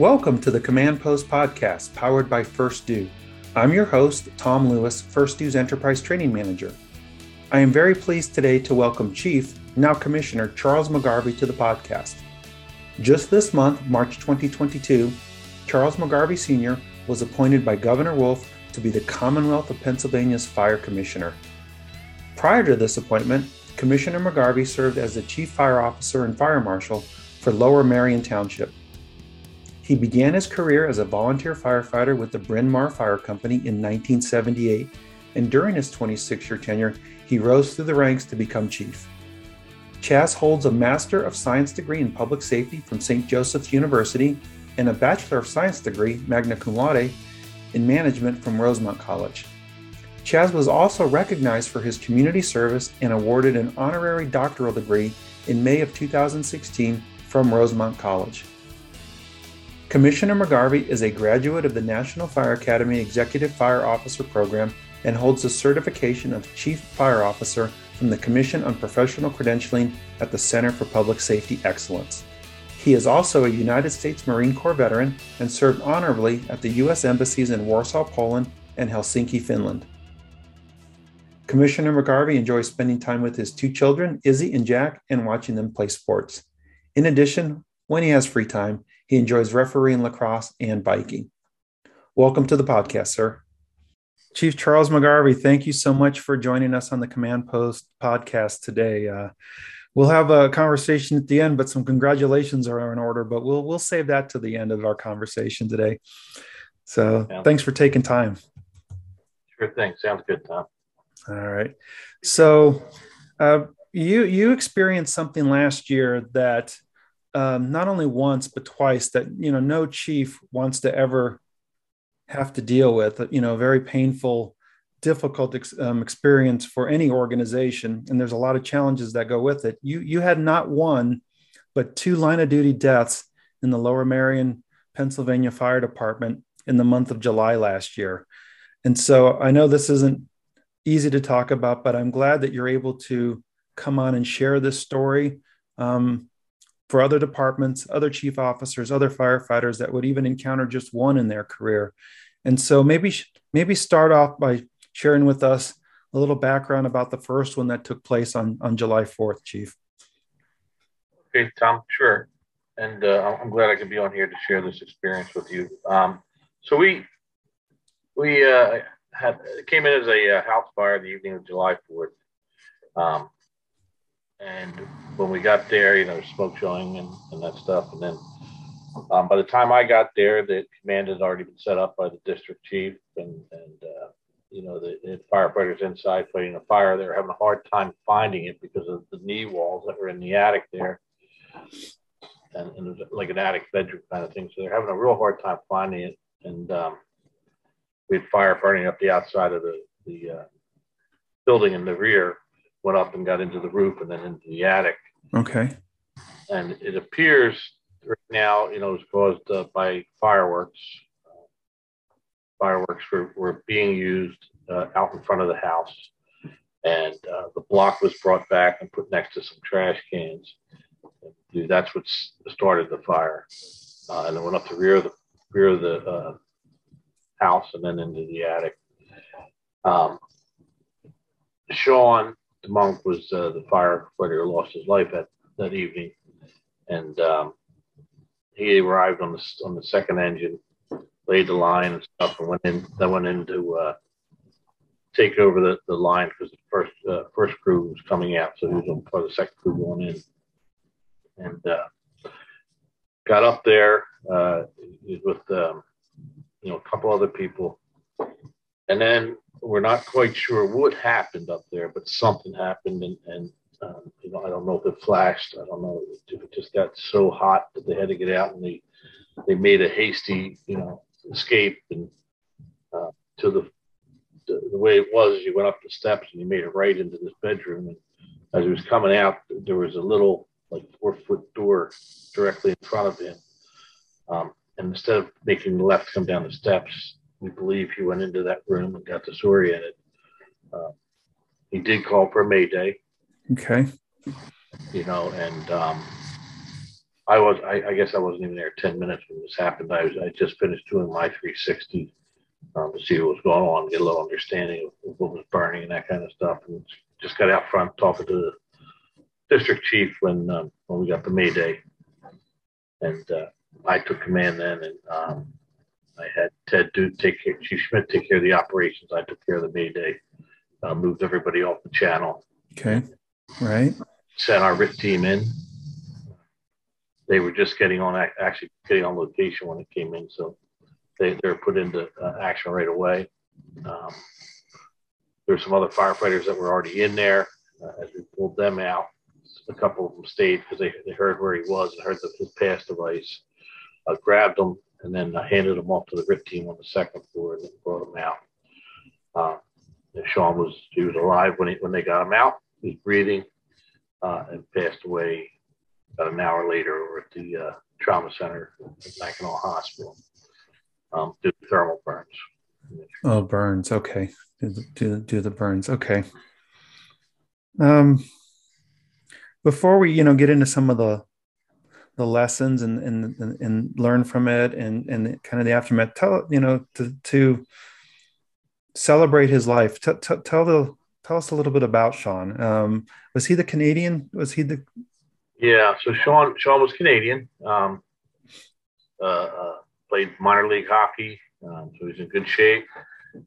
Welcome to the Command Post Podcast, powered by First Due. I'm your host, Tom Lewis, First Due's Enterprise Training Manager. I am very pleased today to welcome Chief, now Commissioner Charles McGarvey to the podcast. Just this month, March 2022, Charles McGarvey Sr. was appointed by Governor Wolf to be the Commonwealth of Pennsylvania's Fire Commissioner. Prior to this appointment, Commissioner McGarvey served as the Chief Fire Officer and Fire Marshal for Lower Merion Township. He began his career as a volunteer firefighter with the Bryn Mawr Fire Company in 1978, and during his 26 year tenure, he rose through the ranks to become chief. Chas holds a Master of Science degree in Public Safety from St. Joseph's University and a Bachelor of Science degree, magna cum laude, in Management from Rosemont College. Chas was also recognized for his community service and awarded an honorary doctoral degree in May of 2016 from Rosemont College. Commissioner McGarvey is a graduate of the National Fire Academy Executive Fire Officer Program and holds the certification of Chief Fire Officer from the Commission on Professional Credentialing at the Center for Public Safety Excellence. He is also a United States Marine Corps veteran and served honorably at the U.S. embassies in Warsaw, Poland and Helsinki, Finland. Commissioner McGarvey enjoys spending time with his two children, Izzy and Jack, and watching them play sports. In addition, when he has free time, he enjoys refereeing lacrosse and biking. Welcome to the podcast, sir. Chief Charles McGarvey, thank you so much for joining us on the Command Post podcast today. Uh, we'll have a conversation at the end, but some congratulations are in order. But we'll we'll save that to the end of our conversation today. So yeah. thanks for taking time. Sure thing. Sounds good, Tom. All right. So uh, you you experienced something last year that um, not only once but twice that you know no chief wants to ever have to deal with you know very painful difficult ex- um, experience for any organization and there's a lot of challenges that go with it. You you had not one but two line of duty deaths in the lower merion pennsylvania fire department in the month of july last year. And so i know this isn't easy to talk about but i'm glad that you're able to come on and share this story. Um, for other departments, other chief officers, other firefighters that would even encounter just one in their career. And so maybe maybe start off by sharing with us a little background about the first one that took place on, on July 4th, Chief. Okay, Tom, sure. And uh, I'm glad I can be on here to share this experience with you. Um, so we we uh, had came in as a uh, house fire the evening of July 4th. Um, and when we got there, you know, smoke showing and, and that stuff. And then um, by the time I got there, the command had already been set up by the district chief and, and uh, you know, the, the, firefighters inside fighting a fire. They were having a hard time finding it because of the knee walls that were in the attic there. And, and it was like an attic bedroom kind of thing. So they're having a real hard time finding it. And um, we had fire burning up the outside of the, the uh, building in the rear went up and got into the roof and then into the attic. Okay. And it appears right now, you know, it was caused uh, by fireworks. Uh, fireworks were, were being used uh, out in front of the house. And uh, the block was brought back and put next to some trash cans. And that's what started the fire. Uh, and it went up the rear of the rear of the uh, house and then into the attic. Um, Sean Monk was uh, the firefighter who lost his life that, that evening, and um, he arrived on the on the second engine, laid the line and stuff, and went in. Then went in to uh, take over the, the line because the first uh, first crew was coming out, so he was on of the second crew going in, and uh, got up there uh, with um, you know a couple other people, and then we're not quite sure what happened up there, but something happened, and, and um, you know, I don't know if it flashed. I don't know if it just got so hot that they had to get out, and they they made a hasty, you know, escape and uh, to the, the, the way it was. You went up the steps and you made it right into this bedroom, and as he was coming out, there was a little like four foot door directly in front of him. Um, and instead of making the left come down the steps, we believe he went into that room and got disoriented. Uh, he did call for Mayday. Okay. You know, and um, I was, I, I guess I wasn't even there 10 minutes when this happened. I was, I just finished doing my 360 um, to see what was going on, get a little understanding of what was burning and that kind of stuff. And just got out front talking to the district chief when um, when we got the Mayday, and uh, I took command then, and um, I had Ted do take care, Chief Schmidt take care of the operations. I took care of the Mayday, uh, moved everybody off the channel. Okay, right. Sent our RIT team in. They were just getting on actually getting on location when it came in, so they they were put into uh, action right away. Um, there's some other firefighters that were already in there uh, as we pulled them out. A couple of them stayed because they, they heard where he was and heard the, his pass device. I grabbed them and then I handed them off to the RIT team on the second floor and brought them out. Uh, Sean was he was alive when he, when they got him out. He was breathing uh, and passed away about an hour later over at the uh, trauma center at Lankenau Hospital um, due to thermal burns. Oh, burns. Okay. Do the, do, do the burns. Okay. Um, before we, you know, get into some of the the lessons and and and learn from it and and kind of the aftermath, tell you know to to celebrate his life. T- t- tell the tell us a little bit about Sean. Um, was he the Canadian? Was he the? Yeah. So Sean Sean was Canadian. Um, uh, uh, played minor league hockey, um, so he's in good shape.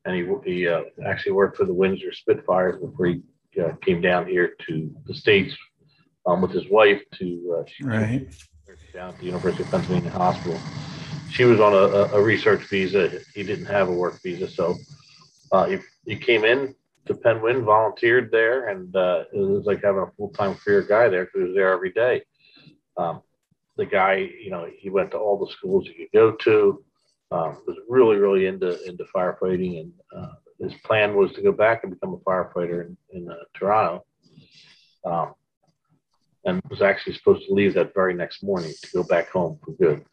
And he he uh, actually worked for the Windsor Spitfires before he uh, came down here to the states um, with his wife to uh, right. Down at the University of Pennsylvania Hospital. She was on a, a, research visa. He didn't have a work visa, so uh, he, he came in to Penn Wynne, volunteered there, and uh, it was like having a full time career guy there because he was there every day. Um, the guy, you know, he went to all the schools he could go to. Um, was really, really into into firefighting, and uh, his plan was to go back and become a firefighter in, in uh, Toronto. Um, and was actually supposed to leave that very next morning to go back home for good.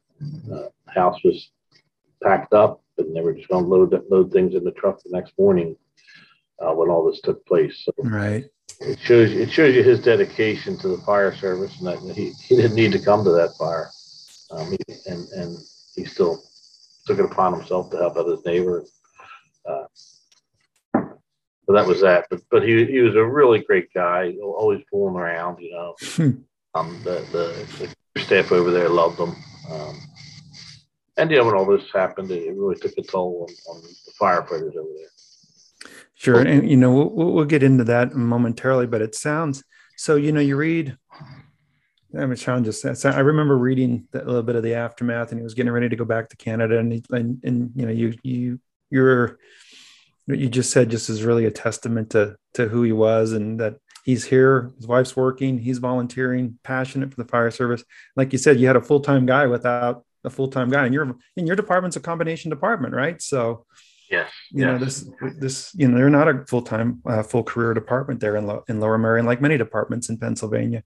Uh, house was packed up, and they were just going to load load things in the truck the next morning uh, when all this took place. So right it shows you, it shows you his dedication to the fire service and that he, he didn't need to come to that fire. Um, he, and, and he still took it upon himself to help out his neighbor. So that was that. But, but he, he was a really great guy, always fooling around, you know. Hmm. um, the, the, the, staff over there loved him. Um, and, you know, when all this happened, it really took a toll on, on the firefighters over there. Sure, and you know we'll, we'll get into that momentarily, but it sounds so. You know, you read. I mean, Sean just said. I remember reading a little bit of the aftermath, and he was getting ready to go back to Canada, and he, and, and you know, you you you're what you just said just is really a testament to to who he was, and that he's here. His wife's working. He's volunteering, passionate for the fire service. Like you said, you had a full time guy without a full time guy, and your in your department's a combination department, right? So Yes. You yes. know this this you know they're not a full time uh, full career department there in Lo- in Lower Merion like many departments in Pennsylvania,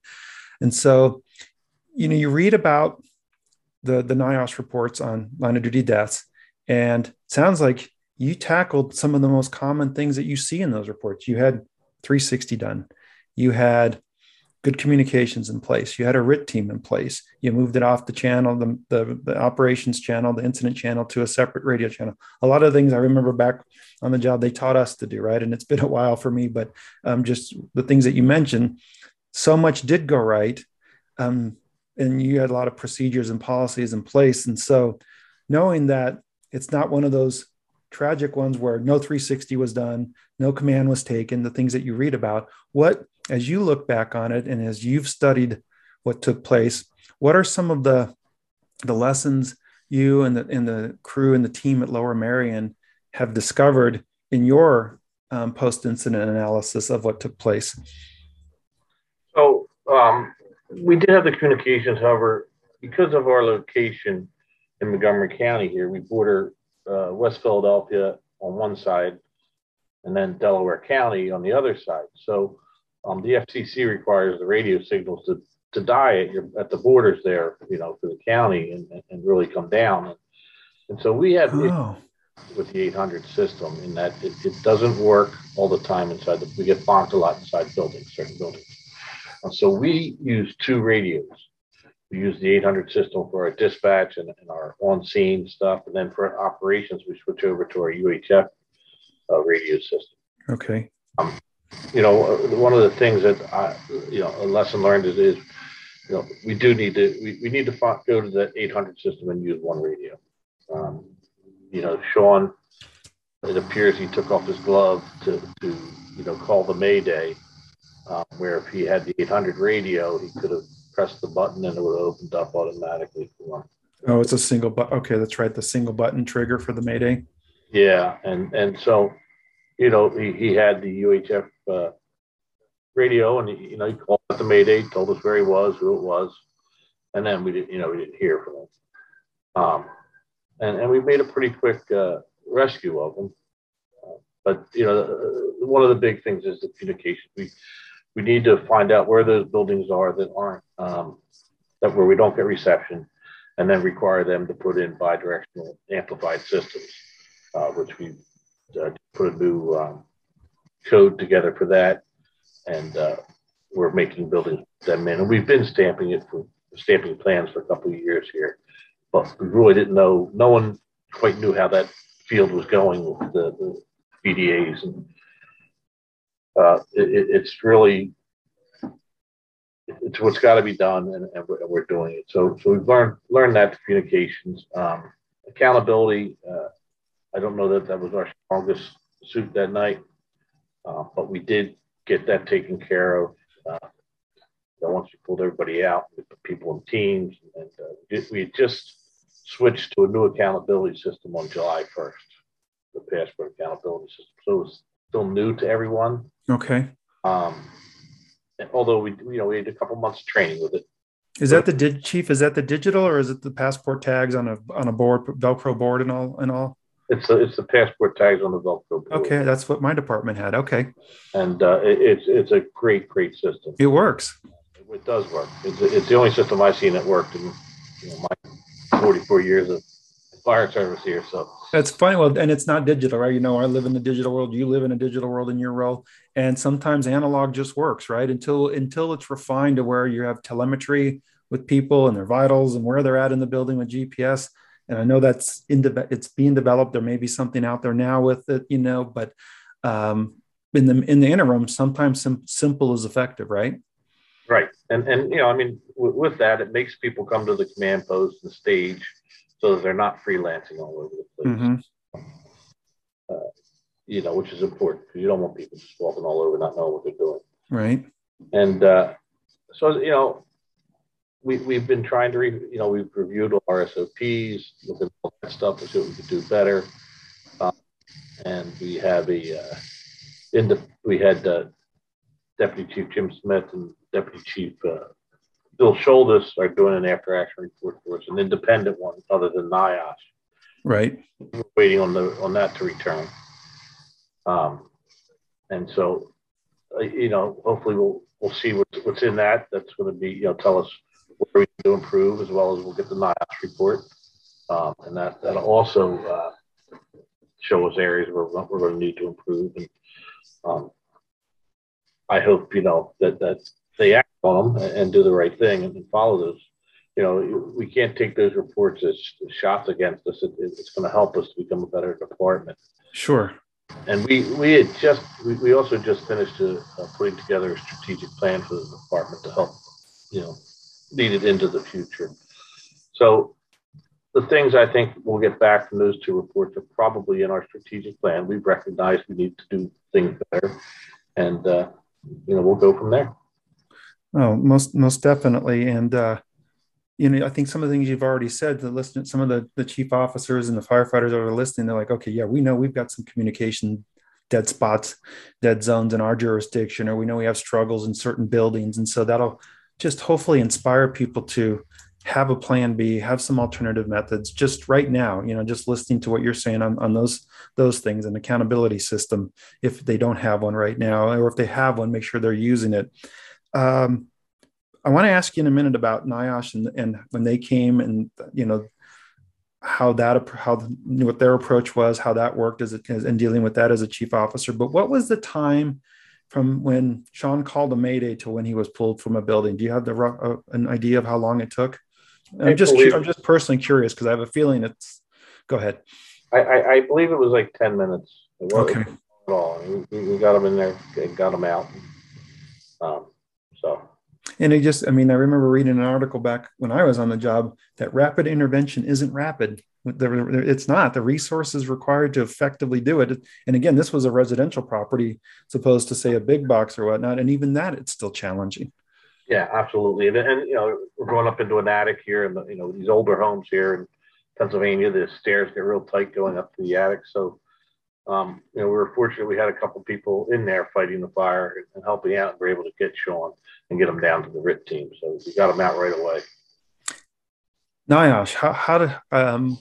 and so you know you read about the the NIOSH reports on line of duty deaths, and sounds like you tackled some of the most common things that you see in those reports. You had 360 done, you had good communications in place. You had a RIT team in place. You moved it off the channel, the, the, the, operations channel, the incident channel to a separate radio channel. A lot of things I remember back on the job they taught us to do, right? And it's been a while for me, but um, just the things that you mentioned, so much did go right. Um, and you had a lot of procedures and policies in place. And so knowing that it's not one of those tragic ones where no 360 was done, no command was taken, the things that you read about, what as you look back on it and as you've studied what took place, what are some of the the lessons you and the and the crew and the team at Lower Merion have discovered in your um, post incident analysis of what took place? So um, we did have the communications, however, because of our location in Montgomery County here, we border uh, West Philadelphia on one side and then Delaware County on the other side. So um, the FCC requires the radio signals to, to die at, your, at the borders there, you know, for the county and, and really come down. And, and so we have oh. with the 800 system in that it, it, doesn't work all the time inside the, we get bonked a lot inside buildings, certain buildings. And so we use two radios. We use the 800 system for our dispatch and, and our on-scene stuff, and then for operations, we switch over to our UHF uh, radio system. Okay. Um, you know, uh, one of the things that I, you know, a lesson learned is, is you know, we do need to we, we need to go to that 800 system and use one radio. Um, you know, Sean, it appears he took off his glove to, to you know call the Mayday, um, where if he had the 800 radio, he could have pressed the button and it would have opened up automatically for him. Oh, it's a single button. Okay, that's right, the single button trigger for the Mayday. Yeah, and and so, you know, he, he had the UHF uh, radio, and he, you know, he called the Mayday, told us where he was, who it was, and then we didn't, you know, we didn't hear from him. Um, and and we made a pretty quick uh, rescue of him. Uh, but you know, uh, one of the big things is the communication. We we need to find out where those buildings are that aren't um, that where we don't get reception, and then require them to put in bidirectional amplified systems, uh, which we uh, put a new um, code together for that, and uh, we're making buildings them in, and we've been stamping it for stamping plans for a couple of years here, but we really didn't know. No one quite knew how that field was going with the, the BDAs and uh, it, it's really it's what's got to be done, and, and, we're, we're, doing it. So, so we've learned learned that communications, um, accountability. Uh, I don't know that that was our strongest suit that night, uh, but we did get that taken care of. Uh, once we pulled everybody out, we put people in teams, and uh, we just switched to a new accountability system on July 1st, the passport accountability system. So it was still new to everyone. Okay. Um, although we, you know, we had a couple months of training with it. Is that the dig- chief? Is that the digital, or is it the passport tags on a on a board, Velcro board, and all and all? It's the it's the passport tags on the Velcro board. Okay, that's what my department had. Okay, and uh, it, it's it's a great great system. It works. It, it does work. It's, it's the only system I've seen that worked in you know, my 44 years of fire service here. So that's funny. Well, and it's not digital, right? You know, I live in the digital world. You live in a digital world in your role, and sometimes analog just works, right? Until until it's refined to where you have telemetry with people and their vitals and where they're at in the building with GPS. And I know that's in de- it's being developed. There may be something out there now with it, you know, but um, in the in the interim, sometimes sim- simple is effective, right? Right, and and you know, I mean, w- with that, it makes people come to the command post and stage so they're not freelancing all over the place. Mm-hmm. Uh, you know, which is important because you don't want people just walking all over not knowing what they're doing. Right. And uh, so, you know, we, we've been trying to, re, you know, we've reviewed all our SOPs, looked at all that stuff to see what we could do better. Uh, and we have a, uh, in the, we had uh, Deputy Chief Jim Smith and Deputy Chief Bill Shoulders are doing an after action report for us, an independent one other than NIOSH. Right. We're waiting on the on that to return. Um, and so, uh, you know, hopefully we'll we'll see what's, what's in that. That's going to be you know tell us where we can improve, as well as we'll get the NIOSH report, um, and that that'll also uh, show us areas where we're going to need to improve. And um, I hope you know that that them and do the right thing and follow those. You know, we can't take those reports as shots against us. It, it's going to help us to become a better department. Sure. And we we had just we, we also just finished uh, putting together a strategic plan for the department to help you know lead it into the future. So the things I think we'll get back from those two reports are probably in our strategic plan. We've recognized we need to do things better, and uh, you know we'll go from there. Oh, most most definitely, and uh, you know, I think some of the things you've already said. The listen, some of the the chief officers and the firefighters that are listening, they're like, okay, yeah, we know we've got some communication dead spots, dead zones in our jurisdiction, or we know we have struggles in certain buildings, and so that'll just hopefully inspire people to have a plan B, have some alternative methods just right now, you know, just listening to what you're saying on, on those those things, an accountability system if they don't have one right now, or if they have one, make sure they're using it. Um, I want to ask you in a minute about NIOSH and, and when they came and you know how that how what their approach was, how that worked as, as in dealing with that as a chief officer. But what was the time from when Sean called a mayday to when he was pulled from a building? Do you have the uh, an idea of how long it took? I'm just I'm just personally curious because I have a feeling it's. Go ahead. I, I, I believe it was like ten minutes. It okay. At all. We, we got him in there, and got him out. Um, so. And it just, I mean, I remember reading an article back when I was on the job that rapid intervention isn't rapid. It's not the resources required to effectively do it. And again, this was a residential property, supposed to say a big box or whatnot. And even that, it's still challenging. Yeah, absolutely. And, and you know, we're going up into an attic here, and you know, these older homes here in Pennsylvania, the stairs get real tight going up to the attic. So, um, you know, we were fortunate we had a couple people in there fighting the fire and helping out, and we are able to get Sean and get him down to the RIT team. So we got him out right away. NIOSH, how how did um,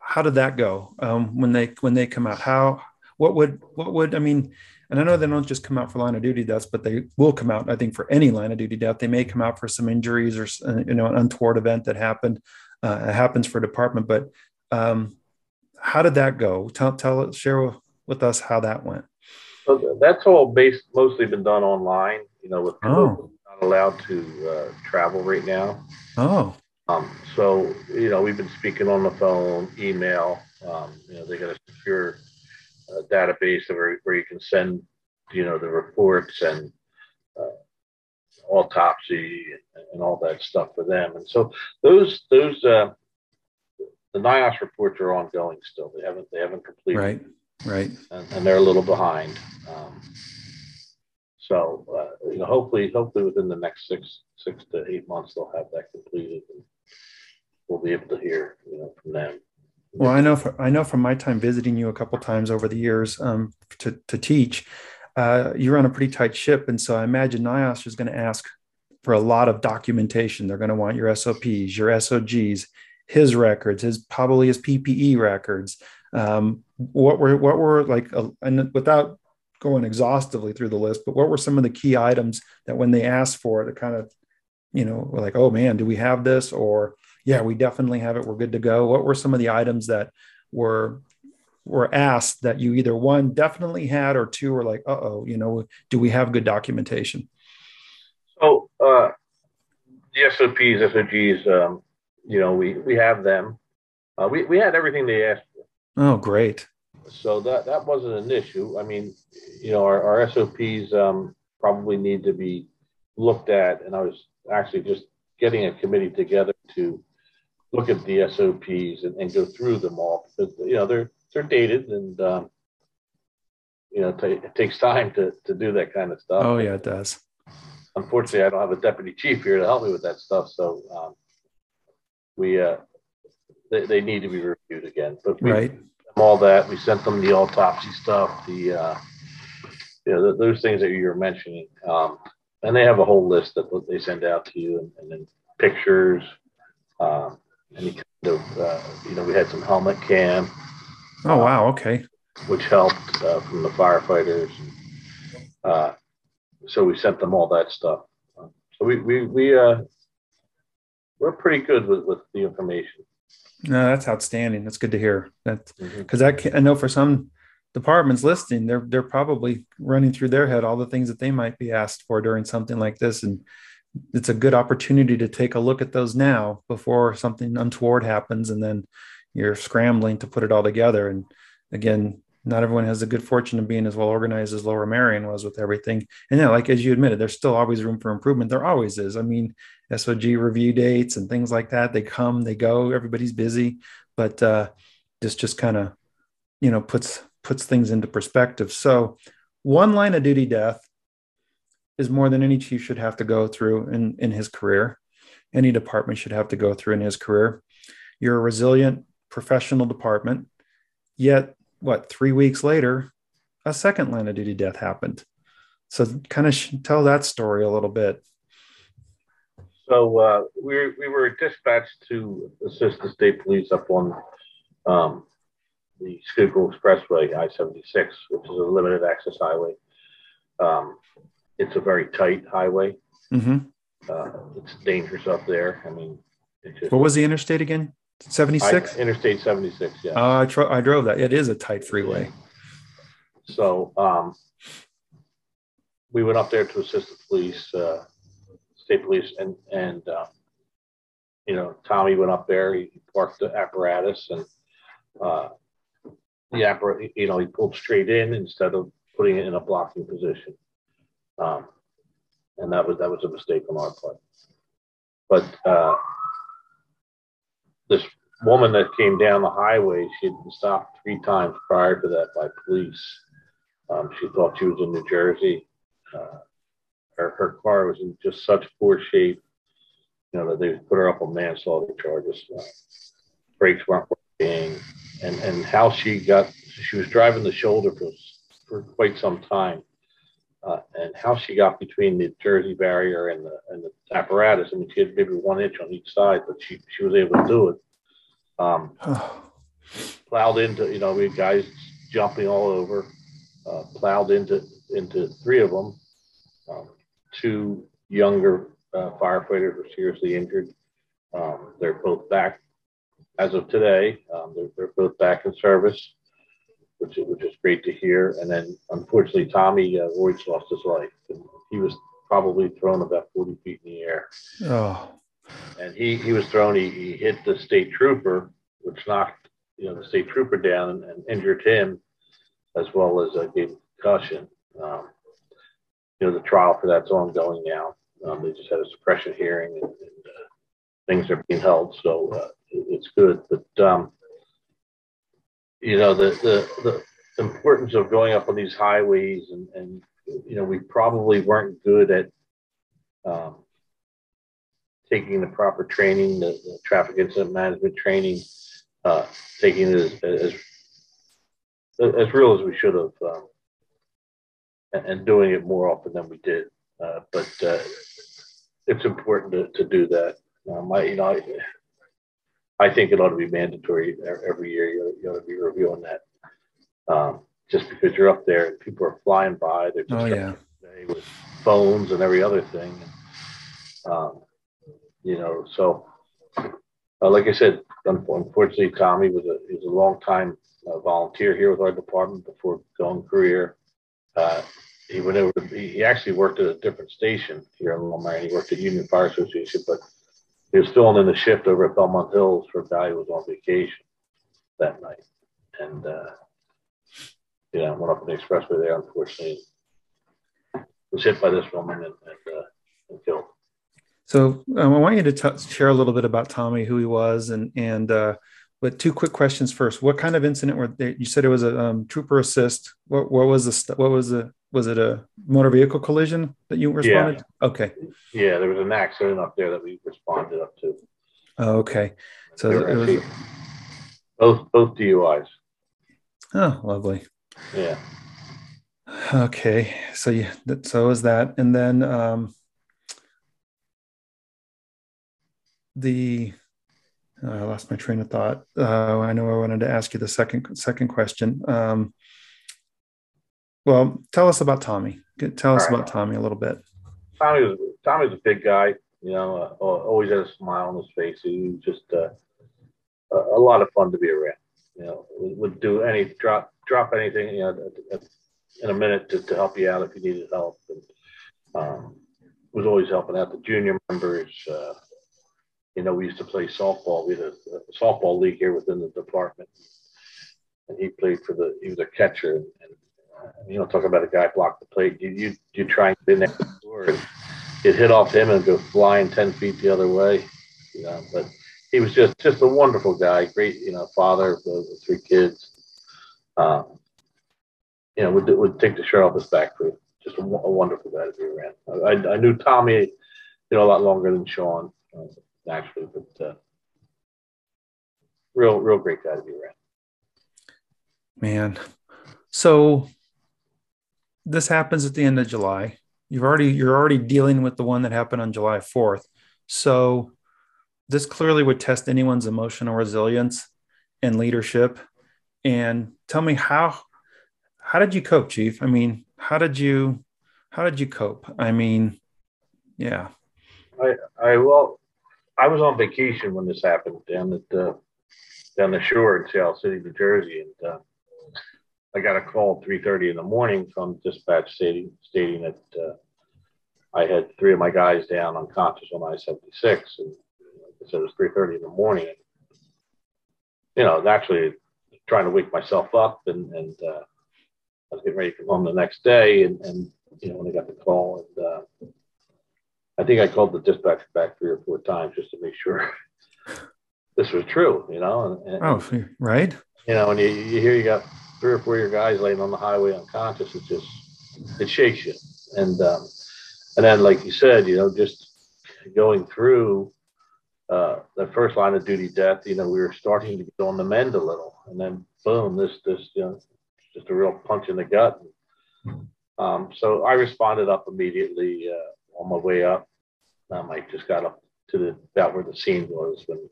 how did that go um, when they when they come out? How what would what would I mean? And I know they don't just come out for line of duty deaths, but they will come out. I think for any line of duty death, they may come out for some injuries or uh, you know an untoward event that happened. Uh, happens for department, but um, how did that go? Tell tell share with us how that went. So that's all based mostly been done online. You know, with oh. not allowed to uh, travel right now. Oh. Um, so you know, we've been speaking on the phone, email. Um, you know, they got a secure uh, database where, where you can send, you know, the reports and uh, autopsy and, and, all that stuff for them. And so those those uh, the NIOSH reports are ongoing still. They haven't they haven't completed. Right. Right. And, and they're a little behind. Um, so uh, you know, hopefully, hopefully within the next six six to eight months, they'll have that completed, and we'll be able to hear you know from them. Well, I know for, I know from my time visiting you a couple times over the years um, to to teach, uh, you run a pretty tight ship, and so I imagine NIOSH is going to ask for a lot of documentation. They're going to want your SOPs, your SOGs, his records, his probably his PPE records. Um, what were what were like, uh, and without going exhaustively through the list, but what were some of the key items that when they asked for it, kind of, you know, we're like, oh man, do we have this? Or yeah, we definitely have it. We're good to go. What were some of the items that were were asked that you either one definitely had or two were like, uh oh, you know, do we have good documentation? So uh, the SOPs, SOGs, um, you know, we we have them. Uh, we we had everything they asked for. Oh, great so that that wasn't an issue. I mean, you know, our, our SOPs um, probably need to be looked at, and I was actually just getting a committee together to look at the SOPs and, and go through them all because you know they're they're dated and um, you know t- it takes time to to do that kind of stuff. Oh yeah, it does. Unfortunately, I don't have a deputy chief here to help me with that stuff, so um, we uh, they, they need to be reviewed again. But we, right all that. We sent them the autopsy stuff, the uh, you know, the, those things that you were mentioning, um, and they have a whole list that they send out to you, and, and then pictures, um, any kind of uh, you know, we had some helmet cam. Oh wow! Okay. Which helped uh, from the firefighters. Uh, so we sent them all that stuff. So we we we uh, we're pretty good with with the information. No, that's outstanding. That's good to hear. That because mm-hmm. I, I know for some departments listening, they're they're probably running through their head all the things that they might be asked for during something like this, and it's a good opportunity to take a look at those now before something untoward happens, and then you're scrambling to put it all together. And again, not everyone has the good fortune of being as well organized as Lower Merion was with everything. And yeah, like as you admitted, there's still always room for improvement. There always is. I mean, SOG review dates and things like that. They come, they go. Everybody's busy, but uh, this just kind of, you know, puts puts things into perspective. So, one line of duty death is more than any chief should have to go through in in his career. Any department should have to go through in his career. You're a resilient professional department, yet what three weeks later, a second line of duty death happened. So, kind of tell that story a little bit. So uh, we we were dispatched to assist the state police up on um, the Schuylkill Expressway, I-76, which is a limited access highway. Um, it's a very tight highway. Mm-hmm. Uh, it's dangerous up there. I mean, just, what was the interstate again? 76? Interstate 76, yeah. Uh, I, tro- I drove that. It is a tight freeway. So um, we went up there to assist the police, uh, state police, and and uh, you know Tommy went up there. He parked the apparatus and uh, the apparatus. You know he pulled straight in instead of putting it in a blocking position, um, and that was that was a mistake on our part. But uh, this woman that came down the highway, she had been stopped three times prior to that by police. Um, she thought she was in New Jersey. Uh, her, her car was in just such poor shape, you know, that they put her up on manslaughter charges. Uh, brakes weren't working, and and how she got, she was driving the shoulder for for quite some time. Uh, and how she got between the Jersey barrier and the and the apparatus. I mean, she had maybe one inch on each side, but she she was able to do it. Um, plowed into, you know, we had guys jumping all over. Uh, plowed into into three of them. Um, two younger uh, firefighters were seriously injured. Um, they're both back as of today. Um, they're, they're, both back in service, which is, which is great to hear. And then, unfortunately, Tommy uh, Royds lost his life. He was probably thrown about 40 feet in the air. Oh. And he, he was thrown, he, he hit the state trooper, which knocked you know the state trooper down and, and injured him, as well as uh, gave concussion. Um, you know, the trial for that's ongoing now. Um, they just had a suppression hearing and, and uh, things are being held, so uh, it's good. But um, you know, the, the the importance of going up on these highways and and you know, we probably weren't good at um, taking the proper training, the, the traffic incident management training, uh, taking it as, as as real as we should have. Um, and doing it more often than we did. Uh, but uh, it's important to, to do that. Um, I, you know, I, I think it ought to be mandatory every year. You, you ought to be reviewing that. Um, just because you're up there and people are flying by, they're just oh, yeah. with phones and every other thing. Um, you know, so uh, like I said, unfortunately, Tommy was a he was a long time uh, volunteer here with our department before going career. Uh, he went over. He actually worked at a different station here in Lomair. He worked at Union Fire Association, but he was filling in the shift over at Belmont Hills for a guy who was on vacation that night, and uh, yeah, went up on the expressway there. Unfortunately, was hit by this woman and, and, uh, and killed. So um, I want you to t- share a little bit about Tommy, who he was, and and uh, but two quick questions first. What kind of incident were they? You said it was a um, trooper assist. What, what was the what was the was it a motor vehicle collision that you responded? Yeah. Okay. Yeah, there was an accident up there that we responded up to. Oh, okay. So it was both both DUIs. Oh, lovely. Yeah. Okay. So yeah, so is that, and then um, the uh, I lost my train of thought. Uh, I know I wanted to ask you the second second question. Um, well, tell us about Tommy. Tell us right. about Tommy a little bit. Tommy was Tommy's a big guy. You know, uh, always had a smile on his face. He was just uh, a, a lot of fun to be around. You know, would do any drop drop anything. You know, in a minute to, to help you out if you needed help. And, um, was always helping out the junior members. Uh, you know, we used to play softball. We had a, a, softball league here within the department, and he played for the. He was a catcher, and, uh, you know, talking about a guy blocked the plate. You you you try and get door, and it hit off him and go flying ten feet the other way. You know, but he was just just a wonderful guy. Great, you know, father of the, three kids. Um, you know, would would take the shirt off his back for just a, a wonderful guy to be around. I, I knew Tommy, you know, a lot longer than Sean. Uh, actually, but uh, real, real great guy to be around. Man, so this happens at the end of July. You've already you're already dealing with the one that happened on July 4th. So this clearly would test anyone's emotional resilience and leadership. And tell me how how did you cope, Chief? I mean, how did you how did you cope? I mean, yeah. I I well, I was on vacation when this happened down at uh, down the shore in South City, New Jersey, and uh, I got a call 3:30 in the morning from dispatch stating stating that uh, I had three of my guys down unconscious on I-76, and like I said it was 3:30 in the morning. You know, actually trying to wake myself up, and and uh, I was getting ready to come home the next day, and, and you know when I got the call, and uh, I think I called the dispatch back three or four times just to make sure this was true. You know, and, and oh, right. You know, and you, you hear you got three or four of your guys laying on the highway unconscious, it just it shakes you. And um, and then, like you said, you know, just going through uh, the first line of duty death, you know, we were starting to get on the mend a little, and then boom, this this you know, just a real punch in the gut. Um, so I responded up immediately uh, on my way up. Um, I just got up to the about where the scene was when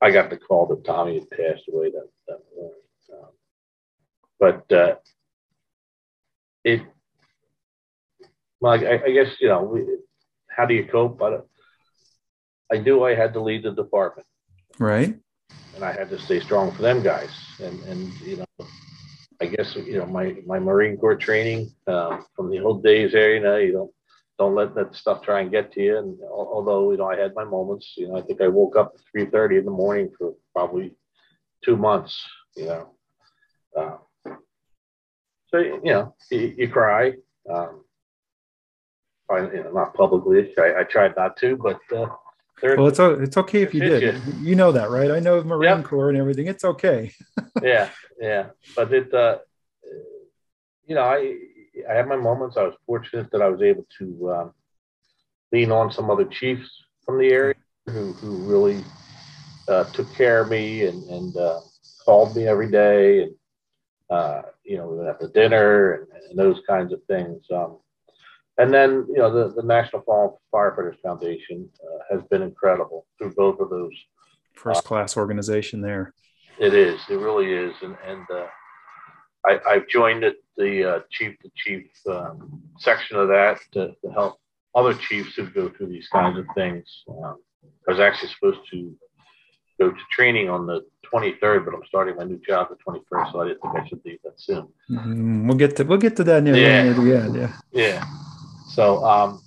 I got the call that Tommy had passed away that, that but uh, it, well, I, I, guess you know, we, how do you cope? But I knew I had to lead the department, right? And I had to stay strong for them guys, and and you know, I guess you know my my Marine Corps training um, from the old days there. You know, you don't don't let that stuff try and get to you. And although you know I had my moments, you know, I think I woke up at three thirty in the morning for probably two months. You know, uh, so you know you, you cry. Um, probably, you know, not publicly. I, I tried not to, but. Uh, well, it's it's okay if you did. You. you. know that, right? I know of Marine yep. Corps and everything. It's okay. yeah, yeah, but it, uh, you know, I I had my moments. I was fortunate that I was able to um, lean on some other chiefs from the area who who really uh, took care of me and and uh, called me every day and uh, you know we went out dinner and, and those kinds of things. Um, and then you know the, the National Firefighters Foundation uh, has been incredible through both of those. First class organization there. It is. It really is. And and uh, I, I've joined the, the uh, chief to chief um, section of that to, to, help other chiefs who go through these kinds of things. Um, I was actually supposed to go to training on the 23rd, but I'm starting my new job the 21st, so I didn't think I should leave that soon. Mm, we'll get to we'll get to that near, yeah. near the end. Yeah. Yeah. So, um,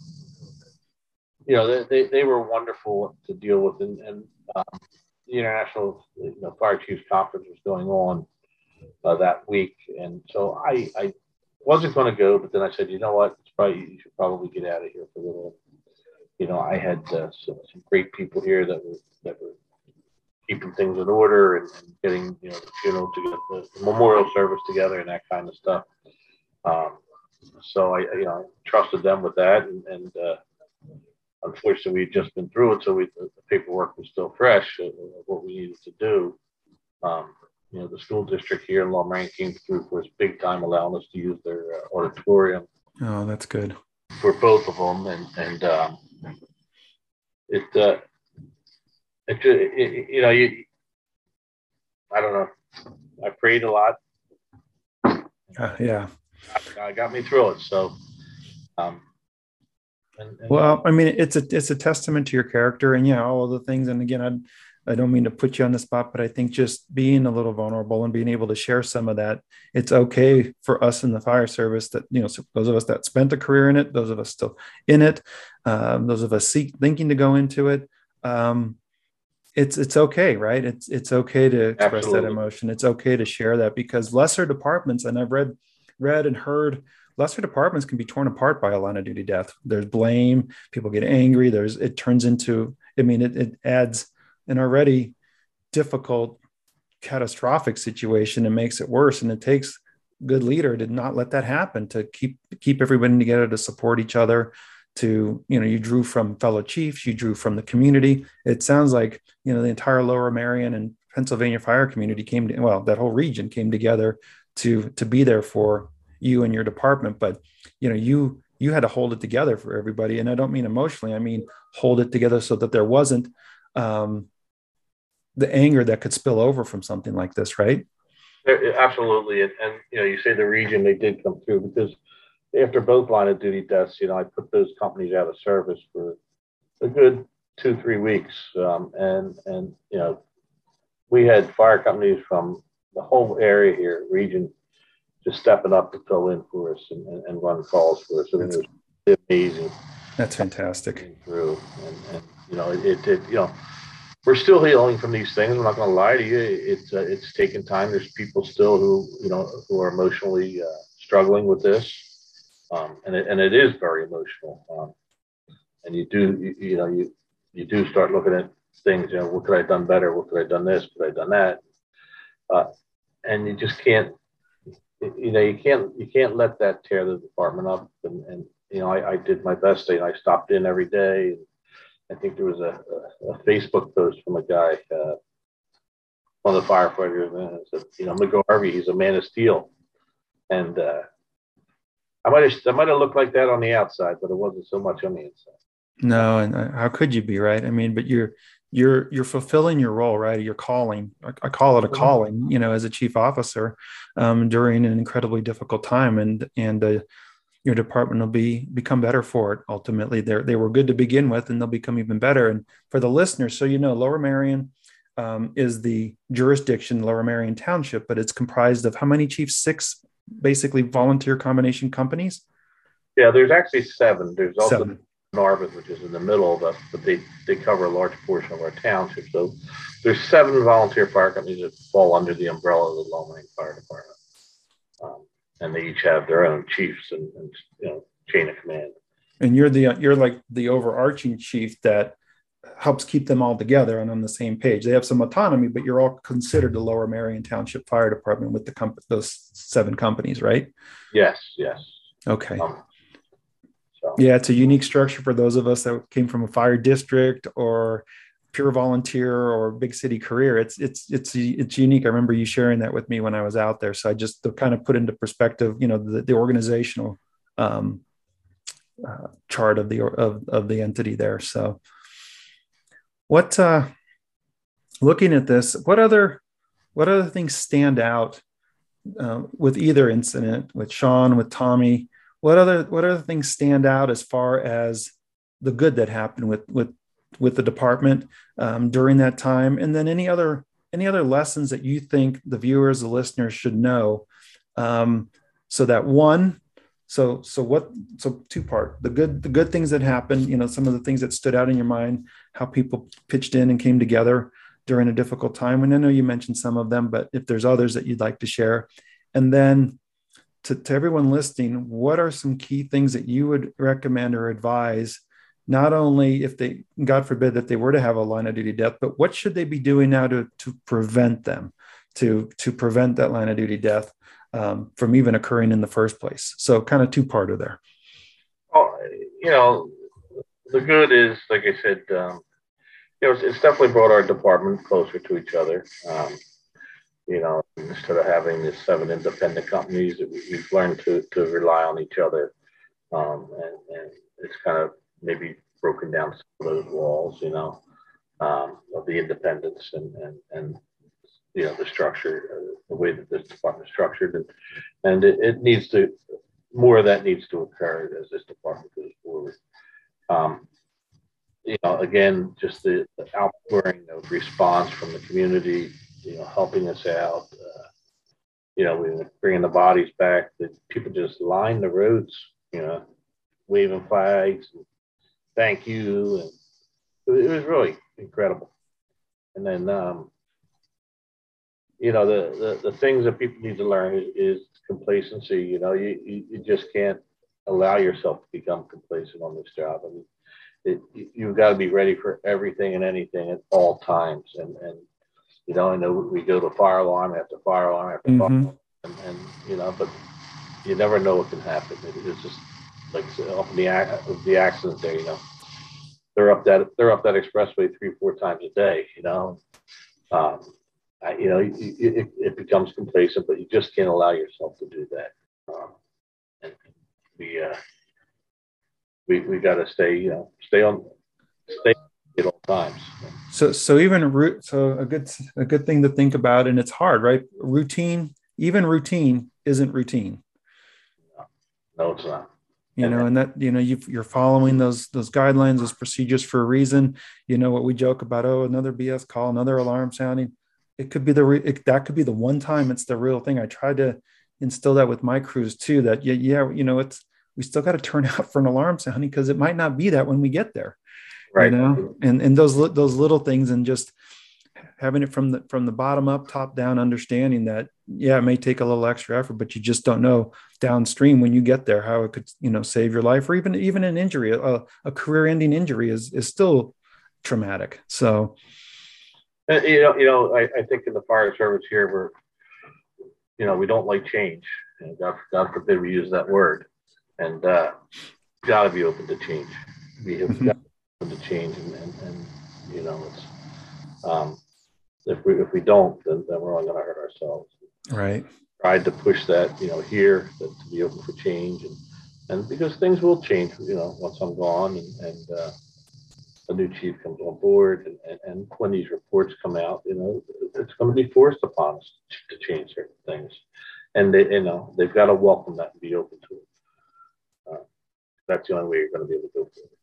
you know, they, they, they, were wonderful to deal with, and, and um, the international you know, fire chiefs conference was going on uh, that week, and so I, I wasn't going to go, but then I said, you know what, it's probably you should probably get out of here for a little. You know, I had uh, some, some great people here that were that were keeping things in order and, and getting you know the funeral together, the, the memorial service together, and that kind of stuff. Um, so I, you know, trusted them with that, and, and uh, unfortunately, we'd just been through it, so we, the paperwork was still fresh of what we needed to do. Um, you know, the school district here in Lorain came through for us big time, allowing us to use their uh, auditorium. Oh, that's good for both of them, and and um, it, uh, it, it, you know, you, I don't know, I prayed a lot. Uh, yeah, uh, got me through it. So, um, and, and well, I mean, it's a it's a testament to your character, and yeah, all of the things. And again, I I don't mean to put you on the spot, but I think just being a little vulnerable and being able to share some of that, it's okay for us in the fire service that you know so those of us that spent a career in it, those of us still in it, um, those of us seek, thinking to go into it. Um, it's it's okay right? It's it's okay to express Absolutely. that emotion. It's okay to share that because lesser departments and i've read read and heard lesser departments can be torn apart by a line of duty death. There's blame people get angry there's it turns into i mean it, it adds an already difficult catastrophic situation and makes it worse and it takes good leader to not let that happen to keep keep everybody together to support each other to you know you drew from fellow chiefs you drew from the community. It sounds like you know the entire lower Merion and pennsylvania fire community came to well that whole region came together to to be there for you and your department. But you know you you had to hold it together for everybody. And i don't mean emotionally i mean hold it together so that there wasn't um, the anger that could spill over from something like this right? Absolutely. And, and you know you say the region they did come through because after both line of duty deaths you know i put those companies out of service for a good two three weeks um, and and you know we had fire companies from the whole area here, region, just stepping up to fill in for us and, and, and run calls for us. I mean, it was amazing. That's fantastic. Through and, and you know it, it you know we're still healing from these things. I'm not going to lie to you. It's uh, it's taken time. There's people still who you know who are emotionally uh, struggling with this, um, and it, and it is very emotional. Um, and you do you, you, know you you do start looking at things. You know, what could I have done better? What could I have done this? Could I have done that? Uh, and you just can't. You know, you can't you can't let that tear the department up. And, and you know, I, I did my best. And I stopped in every day. And, I think there was a, a, a Facebook post from a guy, uh, one of the firefighters, and said, you know, McGarvey, he's a man of steel. And uh, I might have I might have looked like that on the outside, but it wasn't so much on the inside. No, and uh, how could you be right? I mean, but you're you're you're fulfilling your role, right? Your calling. I, I call it a calling, you know, as a chief officer um, during an incredibly difficult time, and and uh, your department will be become better for it ultimately they they were good to begin with and they'll become even better and for the listeners so you know Lower Merion. um, is the jurisdiction Lower Merion township but it's comprised of how many chiefs six basically volunteer combination companies yeah there's actually seven there's also seven. Which is in the middle of us, but they, they cover a large portion of our township. So there's seven volunteer fire companies that fall under the umbrella of the Lower Fire Department. Um, and they each have their own chiefs and, and you know chain of command. And you're the you're like the overarching chief that helps keep them all together and on the same page. They have some autonomy, but you're all considered the Lower Merion Township Fire Department with the comp- those seven companies, right? Yes, yes. Okay. Um, so. Yeah, it's a unique structure for those of us that came from a fire district or pure volunteer or big city career it's it's it's it's unique i remember you sharing that with me when i was out there so i just to kind of put into perspective you know the, the organizational um, uh, chart of the of, of the entity there so what uh looking at this what other what other things stand out uh, with either incident with sean with tommy? What other what other things stand out as far as the good that happened with with with the department um, during that time, and then any other any other lessons that you think the viewers, the listeners should know, um, so that one, so so what, so two part the good the good things that happened, you know, some of the things that stood out in your mind, how people pitched in and came together during a difficult time. And I know you mentioned some of them, but if there's others that you'd like to share, and then to, to everyone listening, what are some key things that you would recommend or advise not only if they god forbid that they were to have a line of duty death but what should they be doing now to to prevent them to to prevent that line of duty death um, from even occurring in the first place. So kind of two parter there you know the good is like i said um, you know it's, it's, definitely brought our department closer to each other. Um, you know instead of having these seven independent companies we've learned to to rely on each other um, and, and it's kind of maybe broken down some of those walls, you know, um, of the independence and, and, and, you know, the structure, uh, the way that this department is structured. And, and it, it, needs to, more of that needs to occur as this department goes forward. Um, you know, again, just the, the outpouring of response from the community, you know, helping us out. Uh, you know, we bringing the bodies back. That people just line the roads, you know, waving flags, and thank you. And it was really incredible. And then, um, you know, the, the, the things that people need to learn is, is complacency. You know, you, you, you, just can't allow yourself to become complacent on this job. I mean, it, you've got to be ready for everything and anything at all times. And, and you know, I know we go to fire alarm after fire alarm after mm-hmm. fire alarm, and, and, you know, but you never know what can happen. It, it's just like up in the the accident there, you know, they're up that they're up that expressway three four times a day, you know. Um, I, you know, it, it, it, becomes complacent, but you just can't allow yourself to do that. Um, and we uh, we we got to stay, you know, stay on stay at all times. So so even root so a good a good thing to think about, and it's hard, right? Routine, even routine isn't routine. No, no it's not you know and that you know you are following those those guidelines those procedures for a reason you know what we joke about oh another bs call another alarm sounding it could be the re- it, that could be the one time it's the real thing i tried to instill that with my crews too. That yeah, yeah, you know, it's we still got to turn out for an alarm sounding because it might not be that when we get there. Right. You know, and and those those little things and just having it from the from the bottom up, top down, understanding that yeah, it may take a little extra effort, but you just don't know downstream when you get there how it could you know save your life or even even an injury, a, a career-ending injury is is still traumatic. So, you know, you know, I, I think in the fire service here, we're you know we don't like change, and God, God forbid we use that word, and uh, got to be open to change. We have mm-hmm. got to, to change, and, and, and you know it's. Um, if we if we don't, then, then we're only going to hurt ourselves. Right. Tried to push that, you know, here that, to be open for change, and and because things will change, you know, once I'm gone, and and uh, a new chief comes on board, and, and and when these reports come out, you know, it's going to be forced upon us to change certain things, and they, you know, they've got to welcome that and be open to it. Uh, that's the only way you're going to be able to through it.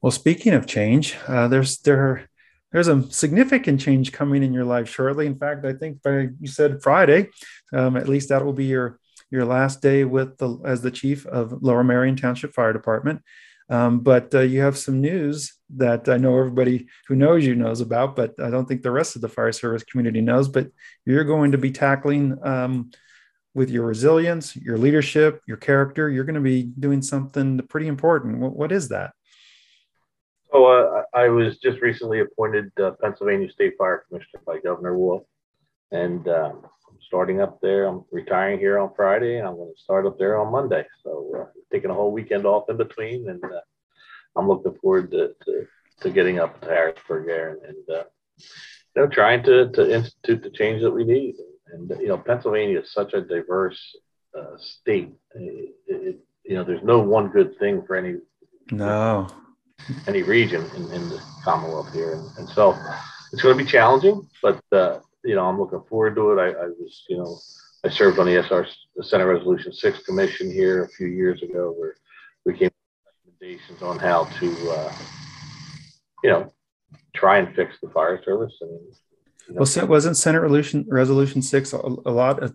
Well, speaking of change, uh, there's there there's a significant change coming in your life shortly. In fact, I think by, you said Friday, um, at least that will be your your last day with the as the chief of Lower Merion Township Fire Department. Um, but uh, you have some news that I know everybody who knows you knows about, but I don't think the rest of the fire service community knows. But you're going to be tackling um, with your resilience, your leadership, your character. You're going to be doing something pretty important. what, what is that? So uh, I was just recently appointed uh, Pennsylvania State Fire Commissioner by Governor Wolf, and um, starting up there. I'm retiring here on Friday, and I'm going to start up there on Monday. So uh, taking a whole weekend off in between, and uh, I'm looking forward to, to, to getting up to Harrisburg there and, and uh, you know trying to to institute the change that we need. And, and you know Pennsylvania is such a diverse uh, state. It, it, you know, there's no one good thing for any no any region in, in the Commonwealth here. And, and so it's going to be challenging, but, uh, you know, I'm looking forward to it. I, I, was, you know, I served on the SR, the Senate Resolution 6 Commission here a few years ago where we came up with recommendations on how to, uh, you know, try and fix the fire service. And, you know, well, wasn't Senate Resolution Resolution 6 a, a lot of,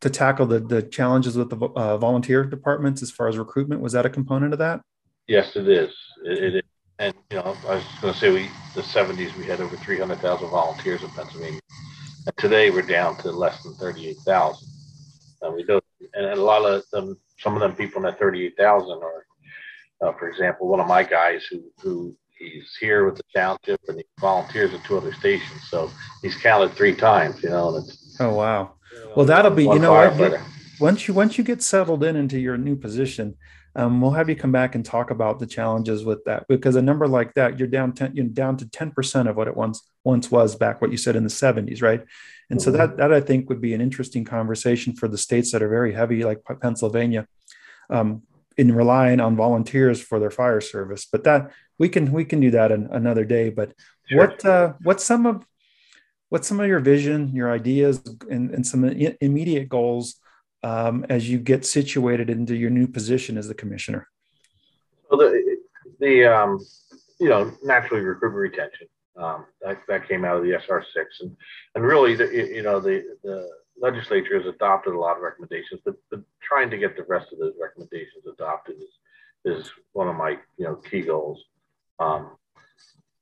to tackle the, the challenges with the uh, volunteer departments as far as recruitment? Was that a component of that? Yes, it is. It, it is. And, you know, I was going to say we, the 70s, we had over 300,000 volunteers in Pennsylvania. And today we're down to less than 38,000. And we do, and a lot of them, some of them people in that 38,000 are, uh, for example, one of my guys who, who he's here with the township and he volunteers at two other stations. So he's counted three times, you know, and it's, oh, wow. Well, that'll be, you know, once you, once you get settled in into your new position, um, we'll have you come back and talk about the challenges with that because a number like that, you're down 10, you're down to 10% of what it once once was back, what you said in the 70s, right? And so that that I think would be an interesting conversation for the states that are very heavy, like Pennsylvania, um, in relying on volunteers for their fire service. But that we can we can do that an, another day. But sure. what uh, what's some of what's some of your vision, your ideas, and, and some immediate goals um, as you get situated into your new position as the commissioner? Well, the, the um, you know, naturally recruitment retention. Um, that, that came out of the SR6. And, and really, the, you know, the, the legislature has adopted a lot of recommendations, but, but trying to get the rest of those recommendations adopted is, is one of my, you know, key goals. Um,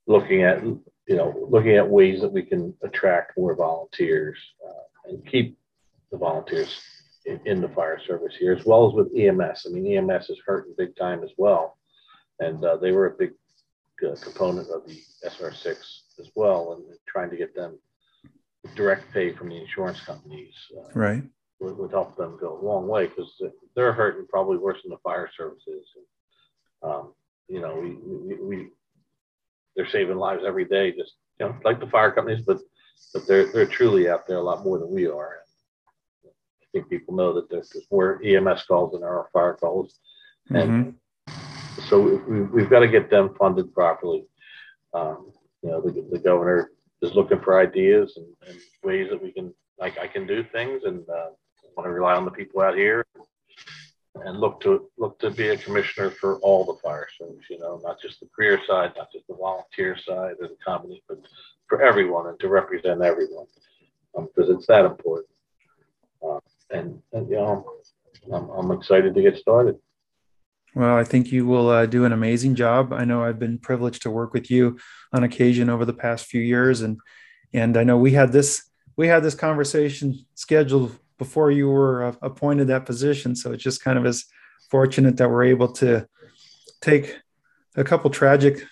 looking at, you know, looking at ways that we can attract more volunteers uh, and keep the volunteers in, the fire service here, as well as with EMS. I mean, EMS is hurting big time as well, and uh, they were a big uh, component of the SR6 as well, and trying to get them direct pay from the insurance companies. Uh, right. Would, would, help them go a long way because they're hurting probably worse than the fire services. And, um, you know, we, we, we, they're saving lives every day, just you know, like the fire companies, but but they're they're truly out there a lot more than we are people know that there's more EMS calls than there are fire calls. And mm-hmm. so we, have got to get them funded properly. Um, you know, the, the governor is looking for ideas and, and, ways that we can, like I can do things and uh, want to rely on the people out here and look to look to be a commissioner for all the fire service, you know, not just the career side, not just the volunteer side or the company, but for everyone and to represent everyone because um, it's that important. Uh, and, and you know, I'm, I'm excited to get started. Well, I think you will uh, do an amazing job. I know I've been privileged to work with you on occasion over the past few years, and and I know we had this we had this conversation scheduled before you were uh, appointed that position. So it just kind of is fortunate that we're able to take a couple tragic,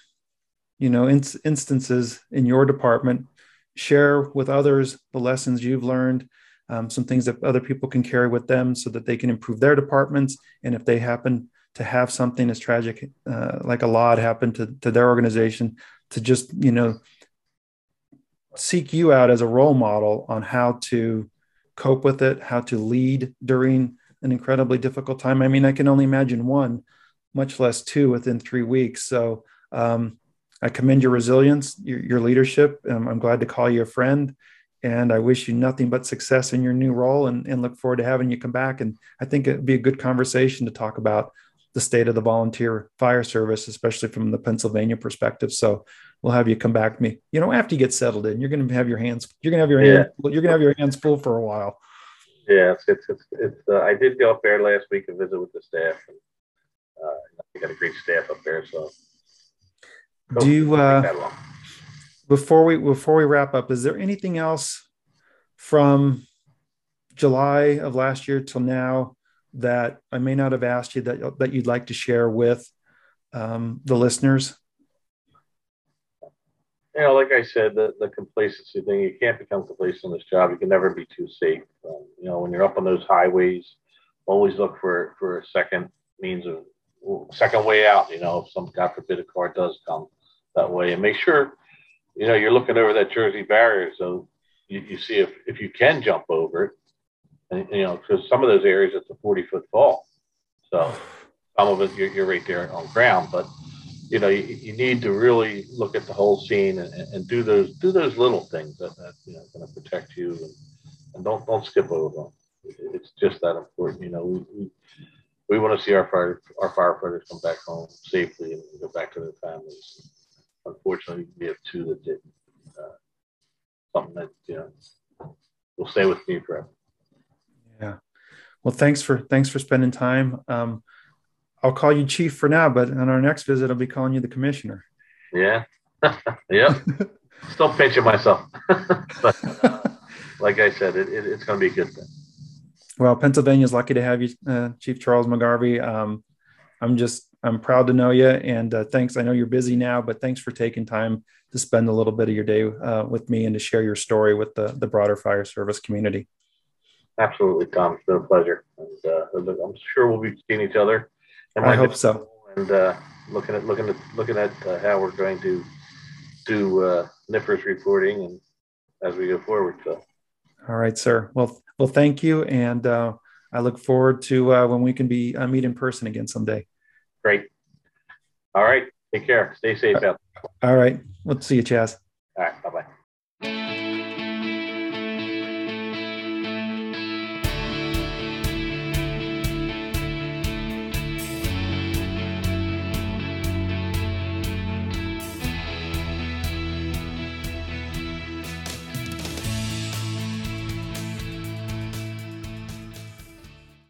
you know, in- instances in your department, share with others the lessons you've learned, um, some things that other people can carry with them so that they can improve their departments. And if they happen to have something as tragic uh, like a lot happen to, to their organization, to just, you know, seek you out as a role model on how to cope with it, how to lead during an incredibly difficult time. I mean, I can only imagine one, much less two within three weeks. So um, I commend your resilience, your, your leadership. Um, I'm glad to call you a friend. And I wish you nothing but success in your new role and, and look forward to having you come back. And I think it'd be a good conversation to talk about the state of the volunteer fire service, especially from the Pennsylvania perspective. So we'll have you come back to me. You know, after you get settled in, you're going to have your hands, you're going to have your yeah. hand, you're going to have your hands full for a while. Yeah, it's it's it's. it's uh, I did go up there last week and visit with the staff, and uh, you got a great staff up there. So, do you uh, before we before we wrap up, is there anything else from July of last year till now that I may not have asked you that that you'd like to share with um, the listeners? you know, like I said, the, the complacency thing, you can't become complacent in this job. You can never be too safe. Um, you know, when you're up on those highways, always look for, for a second means of second way out, you know, if some, God forbid, a car does come that way and make sure, you know, you're looking over that Jersey barrier. So you, you see if, if you can jump over it and, you know, because some of those areas, it's a 40 foot fall. So some of it, you're, you're right there on ground, but you know, you, you, need to really look at the whole scene and, and do those do those little things that, that you know going to protect you and, and don't don't skip over them. It's just that important. You know, we, we, we want to see our fire our firefighters come back home safely and go back to their families. Unfortunately, we have two that didn't. Uh, something that you know will stay with me forever. Yeah. Well, thanks for thanks for spending time. Um, I'll call you chief for now, but on our next visit, I'll be calling you the commissioner. Yeah. yep. Still pinching myself. but like I said, it, it, it's going to be a good thing. Well, Pennsylvania's lucky to have you, uh, Chief Charles McGarvey. Um, I'm just, I'm proud to know you. And uh, thanks. I know you're busy now, but thanks for taking time to spend a little bit of your day uh, with me and to share your story with the, the broader fire service community. Absolutely, Tom. It's been a pleasure. And uh, I'm sure we'll be seeing each other I hope so. And uh, looking at looking at looking at uh, how we're going to do uh, NFIRS reporting and as we go forward. So. All right, sir. Well, well, thank you, and uh, I look forward to uh, when we can be uh, meet in person again someday. Great. All right. Take care. Stay safe out. All right. Let's see you, Chaz. All right. Bye.